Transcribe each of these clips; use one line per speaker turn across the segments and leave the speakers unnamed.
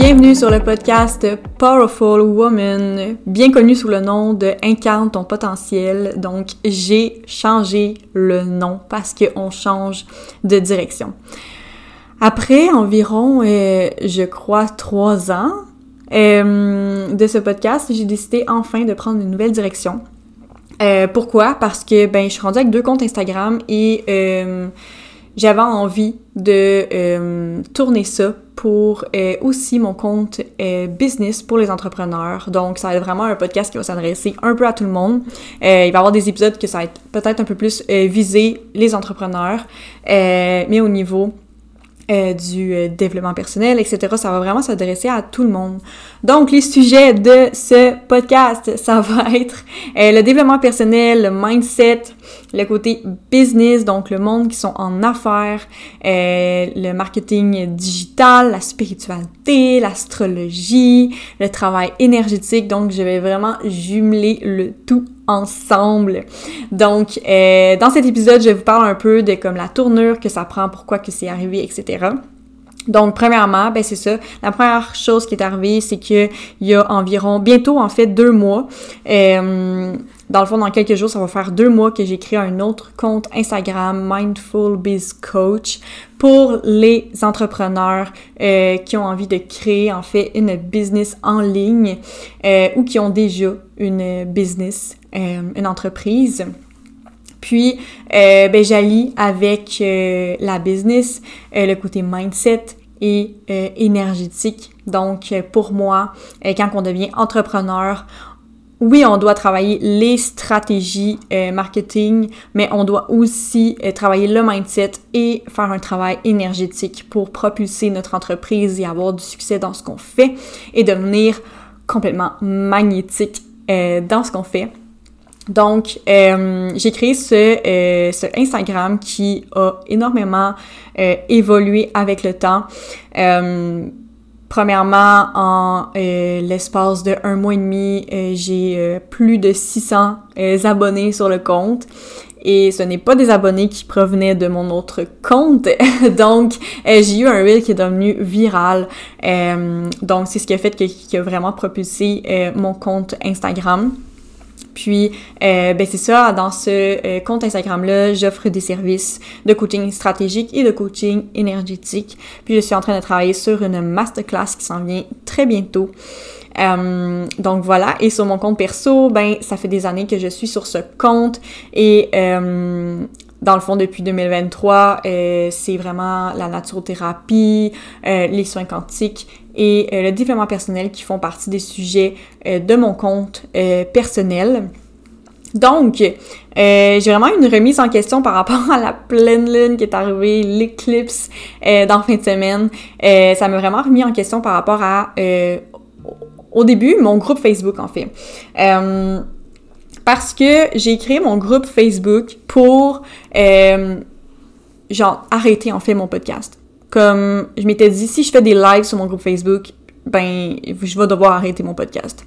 Bienvenue sur le podcast Powerful Woman, bien connu sous le nom de Incarne ton potentiel. Donc, j'ai changé le nom parce qu'on change de direction. Après environ, euh, je crois, trois ans euh, de ce podcast, j'ai décidé enfin de prendre une nouvelle direction. Euh, pourquoi? Parce que ben, je suis rendue avec deux comptes Instagram et j'avais envie de tourner ça pour euh, aussi mon compte euh, business pour les entrepreneurs. Donc, ça va être vraiment un podcast qui va s'adresser un peu à tout le monde. Euh, il va y avoir des épisodes que ça va être peut-être un peu plus visé les entrepreneurs, mais au niveau euh, du euh, développement personnel, etc. Ça va vraiment s'adresser à tout le monde. Donc, les sujets de ce podcast, ça va être euh, le développement personnel, le mindset, le côté business, donc le monde qui sont en affaires, le marketing digital, la spiritualité, l'astrologie, le travail énergétique. Donc, je vais vraiment jumeler le tout ensemble. Donc, euh, dans cet épisode, je vous parle un peu de comme la tournure que ça prend, pourquoi que c'est arrivé, etc. Donc, premièrement, ben c'est ça. La première chose qui est arrivée, c'est que il y a environ, bientôt en fait, deux mois. Euh, dans le fond, dans quelques jours, ça va faire deux mois que j'ai créé un autre compte Instagram, Mindful Biz Coach, pour les entrepreneurs euh, qui ont envie de créer en fait une business en ligne euh, ou qui ont déjà une business, euh, une entreprise. Puis, ben, j'allie avec la business, le côté mindset, et énergétique. Donc, pour moi, euh, quand on devient entrepreneur, oui, on doit travailler les stratégies euh, marketing, mais on doit aussi travailler le mindset et faire un travail énergétique pour propulser notre entreprise et avoir du succès dans ce qu'on fait et devenir complètement magnétique dans ce qu'on fait. Donc, euh, j'ai créé ce, euh, Instagram qui a énormément euh, évolué avec le temps. Premièrement, en l'espace de un mois et demi, j'ai plus de 600 abonnés sur le compte. Et ce n'est pas des abonnés qui provenaient de mon autre compte. donc, j'ai eu un reel qui est devenu viral. donc, c'est ce qui a fait que, qui a vraiment propulsé mon compte Instagram. Puis, euh, ben c'est ça, dans ce euh, compte Instagram-là, j'offre des services de coaching stratégique et de coaching énergétique. Puis, je suis en train de travailler sur une masterclass qui s'en vient très bientôt. Euh, donc voilà, et sur mon compte perso, ben ça fait des années que je suis sur ce compte et dans le fond, depuis 2023, euh, c'est vraiment la naturothérapie, euh, les soins quantiques et euh, le développement personnel qui font partie des sujets de mon compte personnel. Donc, j'ai vraiment une remise en question par rapport à la pleine lune qui est arrivée, l'éclipse dans fin de semaine. ça m'a vraiment remis en question par rapport à, au début, mon groupe Facebook en fait parce que j'ai créé mon groupe Facebook pour, euh, genre, arrêter en fait mon podcast. Comme je m'étais dit, si je fais des lives sur mon groupe Facebook, ben, je vais devoir arrêter mon podcast.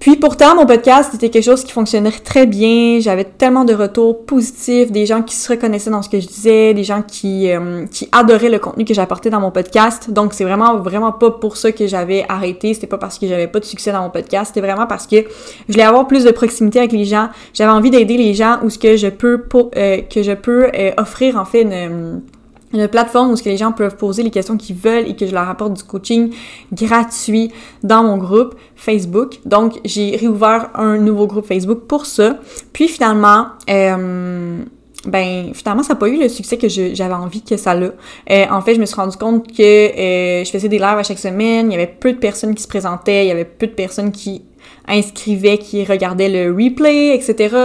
Puis pourtant, mon podcast, c'était quelque chose qui fonctionnait très bien. J'avais tellement de retours positifs, des gens qui se reconnaissaient dans ce que je disais, des gens qui, euh, qui adoraient le contenu que j'apportais dans mon podcast. Donc c'est vraiment, vraiment pas pour ça que j'avais arrêté. C'était pas parce que j'avais pas de succès dans mon podcast. C'était vraiment parce que je voulais avoir plus de proximité avec les gens. J'avais envie d'aider les gens où ce que je peux, euh, que je peux euh, offrir en fait une une plateforme où les gens peuvent poser les questions qu'ils veulent et que je leur apporte du coaching gratuit dans mon groupe Facebook. Donc, j'ai réouvert un nouveau groupe Facebook pour ça. Puis finalement, euh, ben finalement ça n'a pas eu le succès que j'avais envie que ça l'a. Euh, en fait, je me suis rendu compte que euh, je faisais des lives à chaque semaine, il y avait peu de personnes qui se présentaient, il y avait peu de personnes qui inscrivaient, qui regardaient le replay, etc.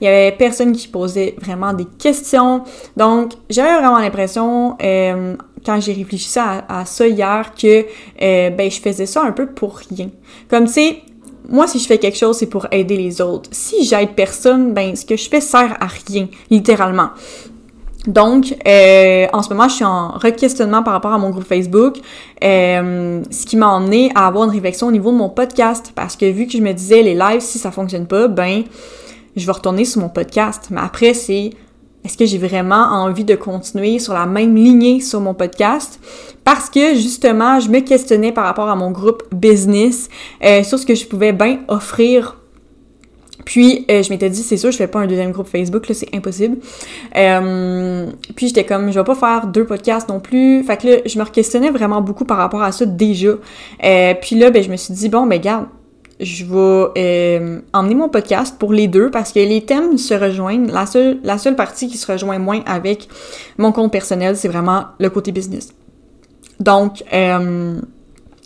Il y avait personne qui posait vraiment des questions. Donc, j'avais vraiment l'impression, euh, quand j'ai réfléchi à, ça hier, que euh, ben, je faisais ça un peu pour rien. Comme, sais, moi, si je fais quelque chose, c'est pour aider les autres. Si j'aide personne, ben, ce que je fais sert à rien, littéralement. Donc, euh, en ce moment, je suis en re-questionnement par rapport à mon groupe Facebook, euh, ce qui m'a emmené à avoir une réflexion au niveau de mon podcast, parce que vu que je me disais les lives, si ça fonctionne pas, ben, je vais retourner sur mon podcast. Mais après, c'est est-ce que j'ai vraiment envie de continuer sur la même lignée sur mon podcast? Parce que justement, je me questionnais par rapport à mon groupe business euh, sur ce que je pouvais bien offrir puis euh, je m'étais dit c'est sûr je fais pas un deuxième groupe Facebook là c'est impossible. Euh, puis j'étais comme je vais pas faire deux podcasts non plus. Fait que là je me questionnais vraiment beaucoup par rapport à ça déjà. Euh, puis là ben je me suis dit bon ben garde je vais emmener mon podcast pour les deux parce que les thèmes se rejoignent. La seule, la seule partie qui se rejoint moins avec mon compte personnel, c'est vraiment le côté business. Donc,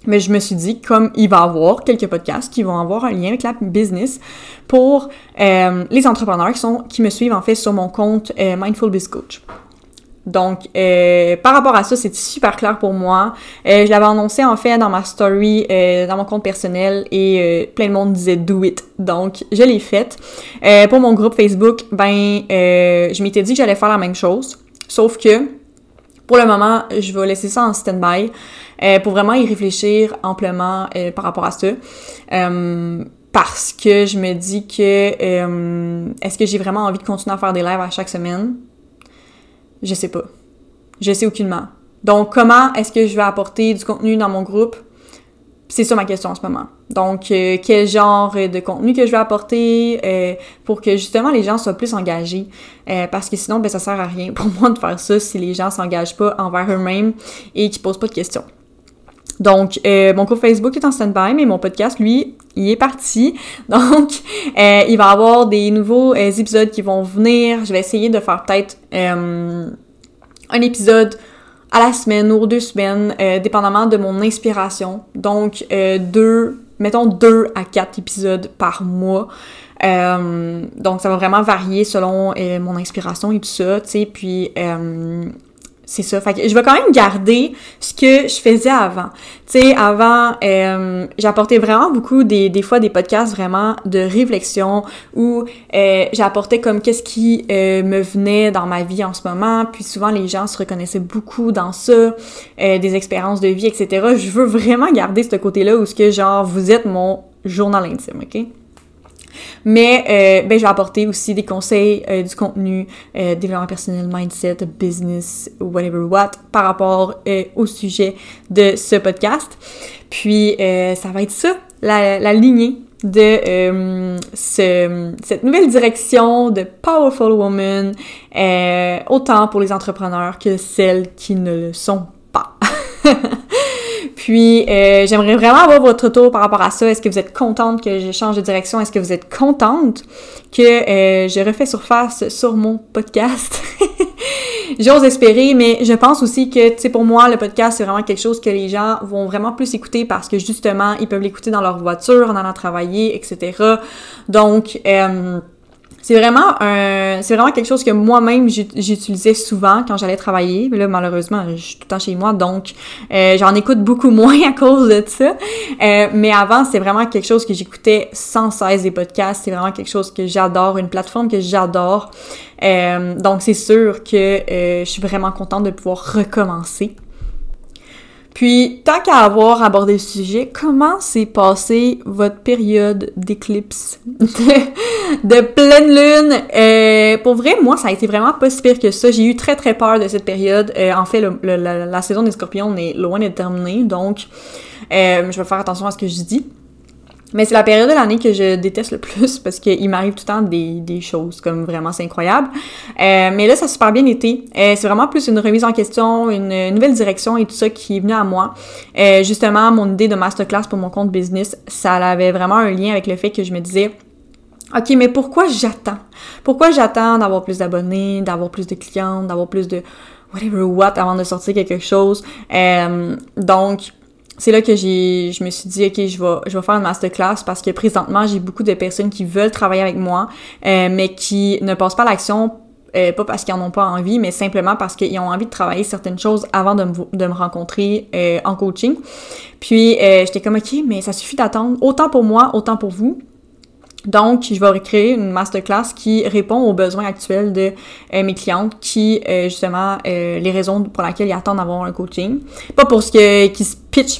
mais je me suis dit, comme il va y avoir quelques podcasts qui vont avoir un lien avec la business pour euh, les entrepreneurs qui, me suivent en fait sur mon compte euh, Mindful Biz Coach. Donc, euh, par rapport à ça, c'est super clair pour moi. je l'avais annoncé en fait dans ma story, dans mon compte personnel, et plein de monde disait do it. Donc, je l'ai faite. pour mon groupe Facebook, ben, je m'étais dit que j'allais faire la même chose, sauf que pour le moment, je vais laisser ça en stand-by euh, pour vraiment y réfléchir amplement euh, par rapport à ça. Euh, parce que je me dis que est-ce que j'ai vraiment envie de continuer à faire des lives à chaque semaine? Je sais pas. Je sais aucunement. Donc, comment est-ce que je vais apporter du contenu dans mon groupe? c'est ça ma question en ce moment. Donc, euh, quel genre de contenu que je vais apporter euh, pour que justement les gens soient plus engagés? Euh, parce que sinon, ben, ça sert à rien pour moi de faire ça si les gens s'engagent pas envers eux-mêmes et qui posent pas de questions. Donc, mon cours Facebook est en stand-by, mais mon podcast, lui, il est parti. Donc, il va y avoir des nouveaux épisodes qui vont venir. Je vais essayer de faire peut-être un épisode à la semaine ou deux semaines, euh, dépendamment de mon inspiration. Donc, euh, deux, mettons deux à quatre épisodes par mois. Euh, donc, ça va vraiment varier selon mon inspiration et tout ça, tu sais. Puis, c'est ça. Fait que je vais quand même garder ce que je faisais avant. Tu sais, avant, euh, j'apportais vraiment beaucoup des, des fois des podcasts vraiment de réflexion où euh, j'apportais comme qu'est-ce qui euh, me venait dans ma vie en ce moment. Puis souvent, les gens se reconnaissaient beaucoup dans ça, des expériences de vie, etc. Je veux vraiment garder ce côté-là où ce que genre, vous êtes mon journal intime, OK? Mais euh, ben, je vais apporter aussi des conseils, euh, du contenu, euh, développement personnel, mindset, business, whatever what, par rapport au sujet de ce podcast. Puis ça va être ça, la, la lignée de ce, cette nouvelle direction de Powerful Woman, autant pour les entrepreneurs que celles qui ne le sont. Puis, euh, j'aimerais vraiment avoir votre retour par rapport à ça. Est-ce que vous êtes contente que je change de direction? Est-ce que vous êtes contente que euh, je refais surface sur mon podcast? J'ose espérer, mais je pense aussi que, tu sais, pour moi, le podcast, c'est vraiment quelque chose que les gens vont vraiment plus écouter parce que, justement, ils peuvent l'écouter dans leur voiture, en allant travailler, etc. Donc, euh, c'est vraiment un, c'est vraiment quelque chose que moi-même j'utilisais souvent quand j'allais travailler. Mais là, malheureusement, je suis tout le temps chez moi, donc euh, j'en écoute beaucoup moins à cause de ça. Euh, mais avant, c'est vraiment quelque chose que j'écoutais sans cesse des podcasts. C'est vraiment quelque chose que j'adore, une plateforme que j'adore. Euh, donc c'est sûr que je suis vraiment contente de pouvoir recommencer puis, tant qu'à avoir abordé le sujet, comment s'est passée votre période d'éclipse, de, pleine lune? Euh, pour vrai, moi, ça a été vraiment pas si pire que ça. J'ai eu très très peur de cette période. Euh, en fait, la, saison des scorpions est loin d'être terminée, donc euh, je vais faire attention à ce que je dis. Mais c'est la période de l'année que je déteste le plus parce qu'il m'arrive tout le temps des, des, choses comme vraiment c'est incroyable. Euh, mais là, ça a super bien été. Euh, c'est vraiment plus une remise en question, une nouvelle direction et tout ça qui est venu à moi. Euh, justement, mon idée de masterclass pour mon compte business, ça avait vraiment un lien avec le fait que je me disais OK, mais pourquoi j'attends? Pourquoi j'attends d'avoir plus d'abonnés, d'avoir plus de clients, d'avoir plus de whatever what avant de sortir quelque chose? Euh, donc, c'est là que j'ai, je me suis dit, OK, je vais, je vais faire une masterclass parce que présentement, j'ai beaucoup de personnes qui veulent travailler avec moi, euh, mais qui ne passent pas l'action euh, pas parce qu'ils en ont pas envie, mais simplement parce qu'ils ont envie de travailler certaines choses avant de me, de me rencontrer euh, en coaching. Puis j'étais comme ok, mais ça suffit d'attendre autant pour moi, autant pour vous. Donc, je vais recréer une masterclass qui répond aux besoins actuels de mes clientes qui, justement, les raisons pour lesquelles ils attendent d'avoir un coaching. Pas pour ce qu'ils se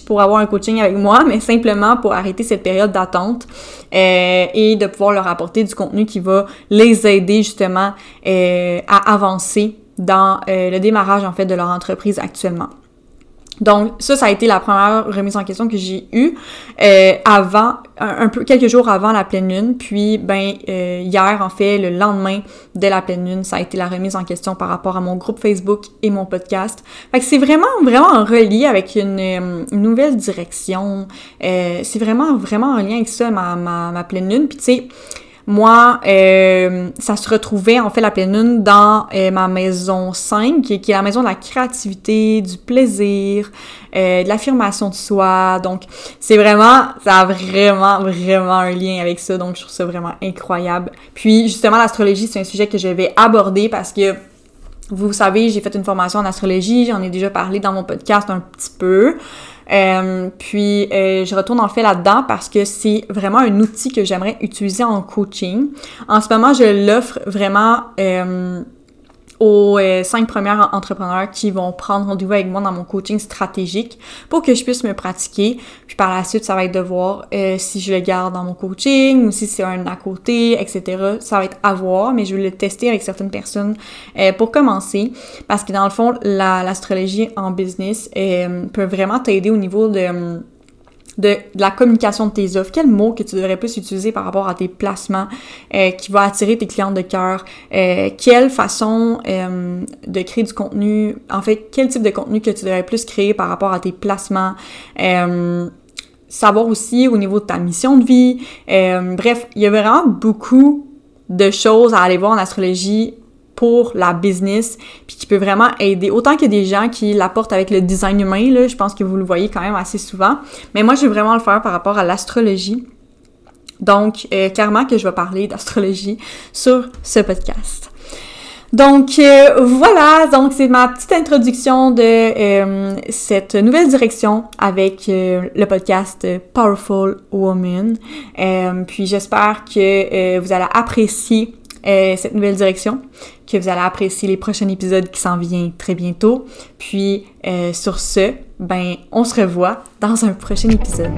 pour avoir un coaching avec moi, mais simplement pour arrêter cette période d'attente euh, et de pouvoir leur apporter du contenu qui va les aider justement euh, à avancer dans euh, le démarrage en fait de leur entreprise actuellement. Donc ça, ça a été la première remise en question que j'ai eue euh, avant, un, peu quelques jours avant la pleine lune. Puis ben euh, hier en fait, le lendemain de la pleine lune, ça a été la remise en question par rapport à mon groupe Facebook et mon podcast. Fait que c'est vraiment vraiment en relié avec une, euh, nouvelle direction. c'est vraiment vraiment en lien avec ça ma ma, ma pleine lune. Puis tu sais moi, euh, ça se retrouvait en fait la pleine lune dans euh, ma maison 5, qui, est la maison de la créativité, du plaisir, euh, de l'affirmation de soi. Donc, c'est vraiment, ça a vraiment, vraiment un lien avec ça. Donc, je trouve ça vraiment incroyable. Puis, justement, l'astrologie, c'est un sujet que je vais aborder parce que vous savez, j'ai fait une formation en astrologie, j'en ai déjà parlé dans mon podcast un petit peu. Euh, puis euh, je retourne en fait là-dedans parce que c'est vraiment un outil que j'aimerais utiliser en coaching. En ce moment, je l'offre vraiment euh, aux euh, cinq premiers entrepreneurs qui vont prendre rendez-vous avec moi dans mon coaching stratégique pour que je puisse me pratiquer. Puis par la suite, ça va être de voir euh, si je le garde dans mon coaching ou si c'est un à côté, etc. Ça va être à voir, mais je vais le tester avec certaines personnes euh, pour commencer. Parce que dans le fond, l'astrologie en business peut vraiment t'aider au niveau de de, la communication de tes offres. Quel mot que tu devrais plus utiliser par rapport à tes placements euh, qui va attirer tes clients de cœur? Euh, quelle façon euh, de créer du contenu? En fait, quel type de contenu que tu devrais plus créer par rapport à tes placements? savoir aussi au niveau de ta mission de vie. bref, il y a vraiment beaucoup de choses à aller voir en astrologie pour la business, puis qui peut vraiment aider. Autant qu'il y a des gens qui l'apportent avec le design humain, là, je pense que vous le voyez quand même assez souvent. Mais moi, je vais vraiment le faire par rapport à l'astrologie. Donc, euh, clairement que je vais parler d'astrologie sur ce podcast. Donc euh, voilà, donc c'est ma petite introduction de euh, cette nouvelle direction avec le podcast Powerful Woman. puis j'espère que vous allez apprécier euh, cette nouvelle direction, que vous allez apprécier les prochains épisodes qui s'en viennent très bientôt. Puis euh, sur ce, ben on se revoit dans un prochain épisode.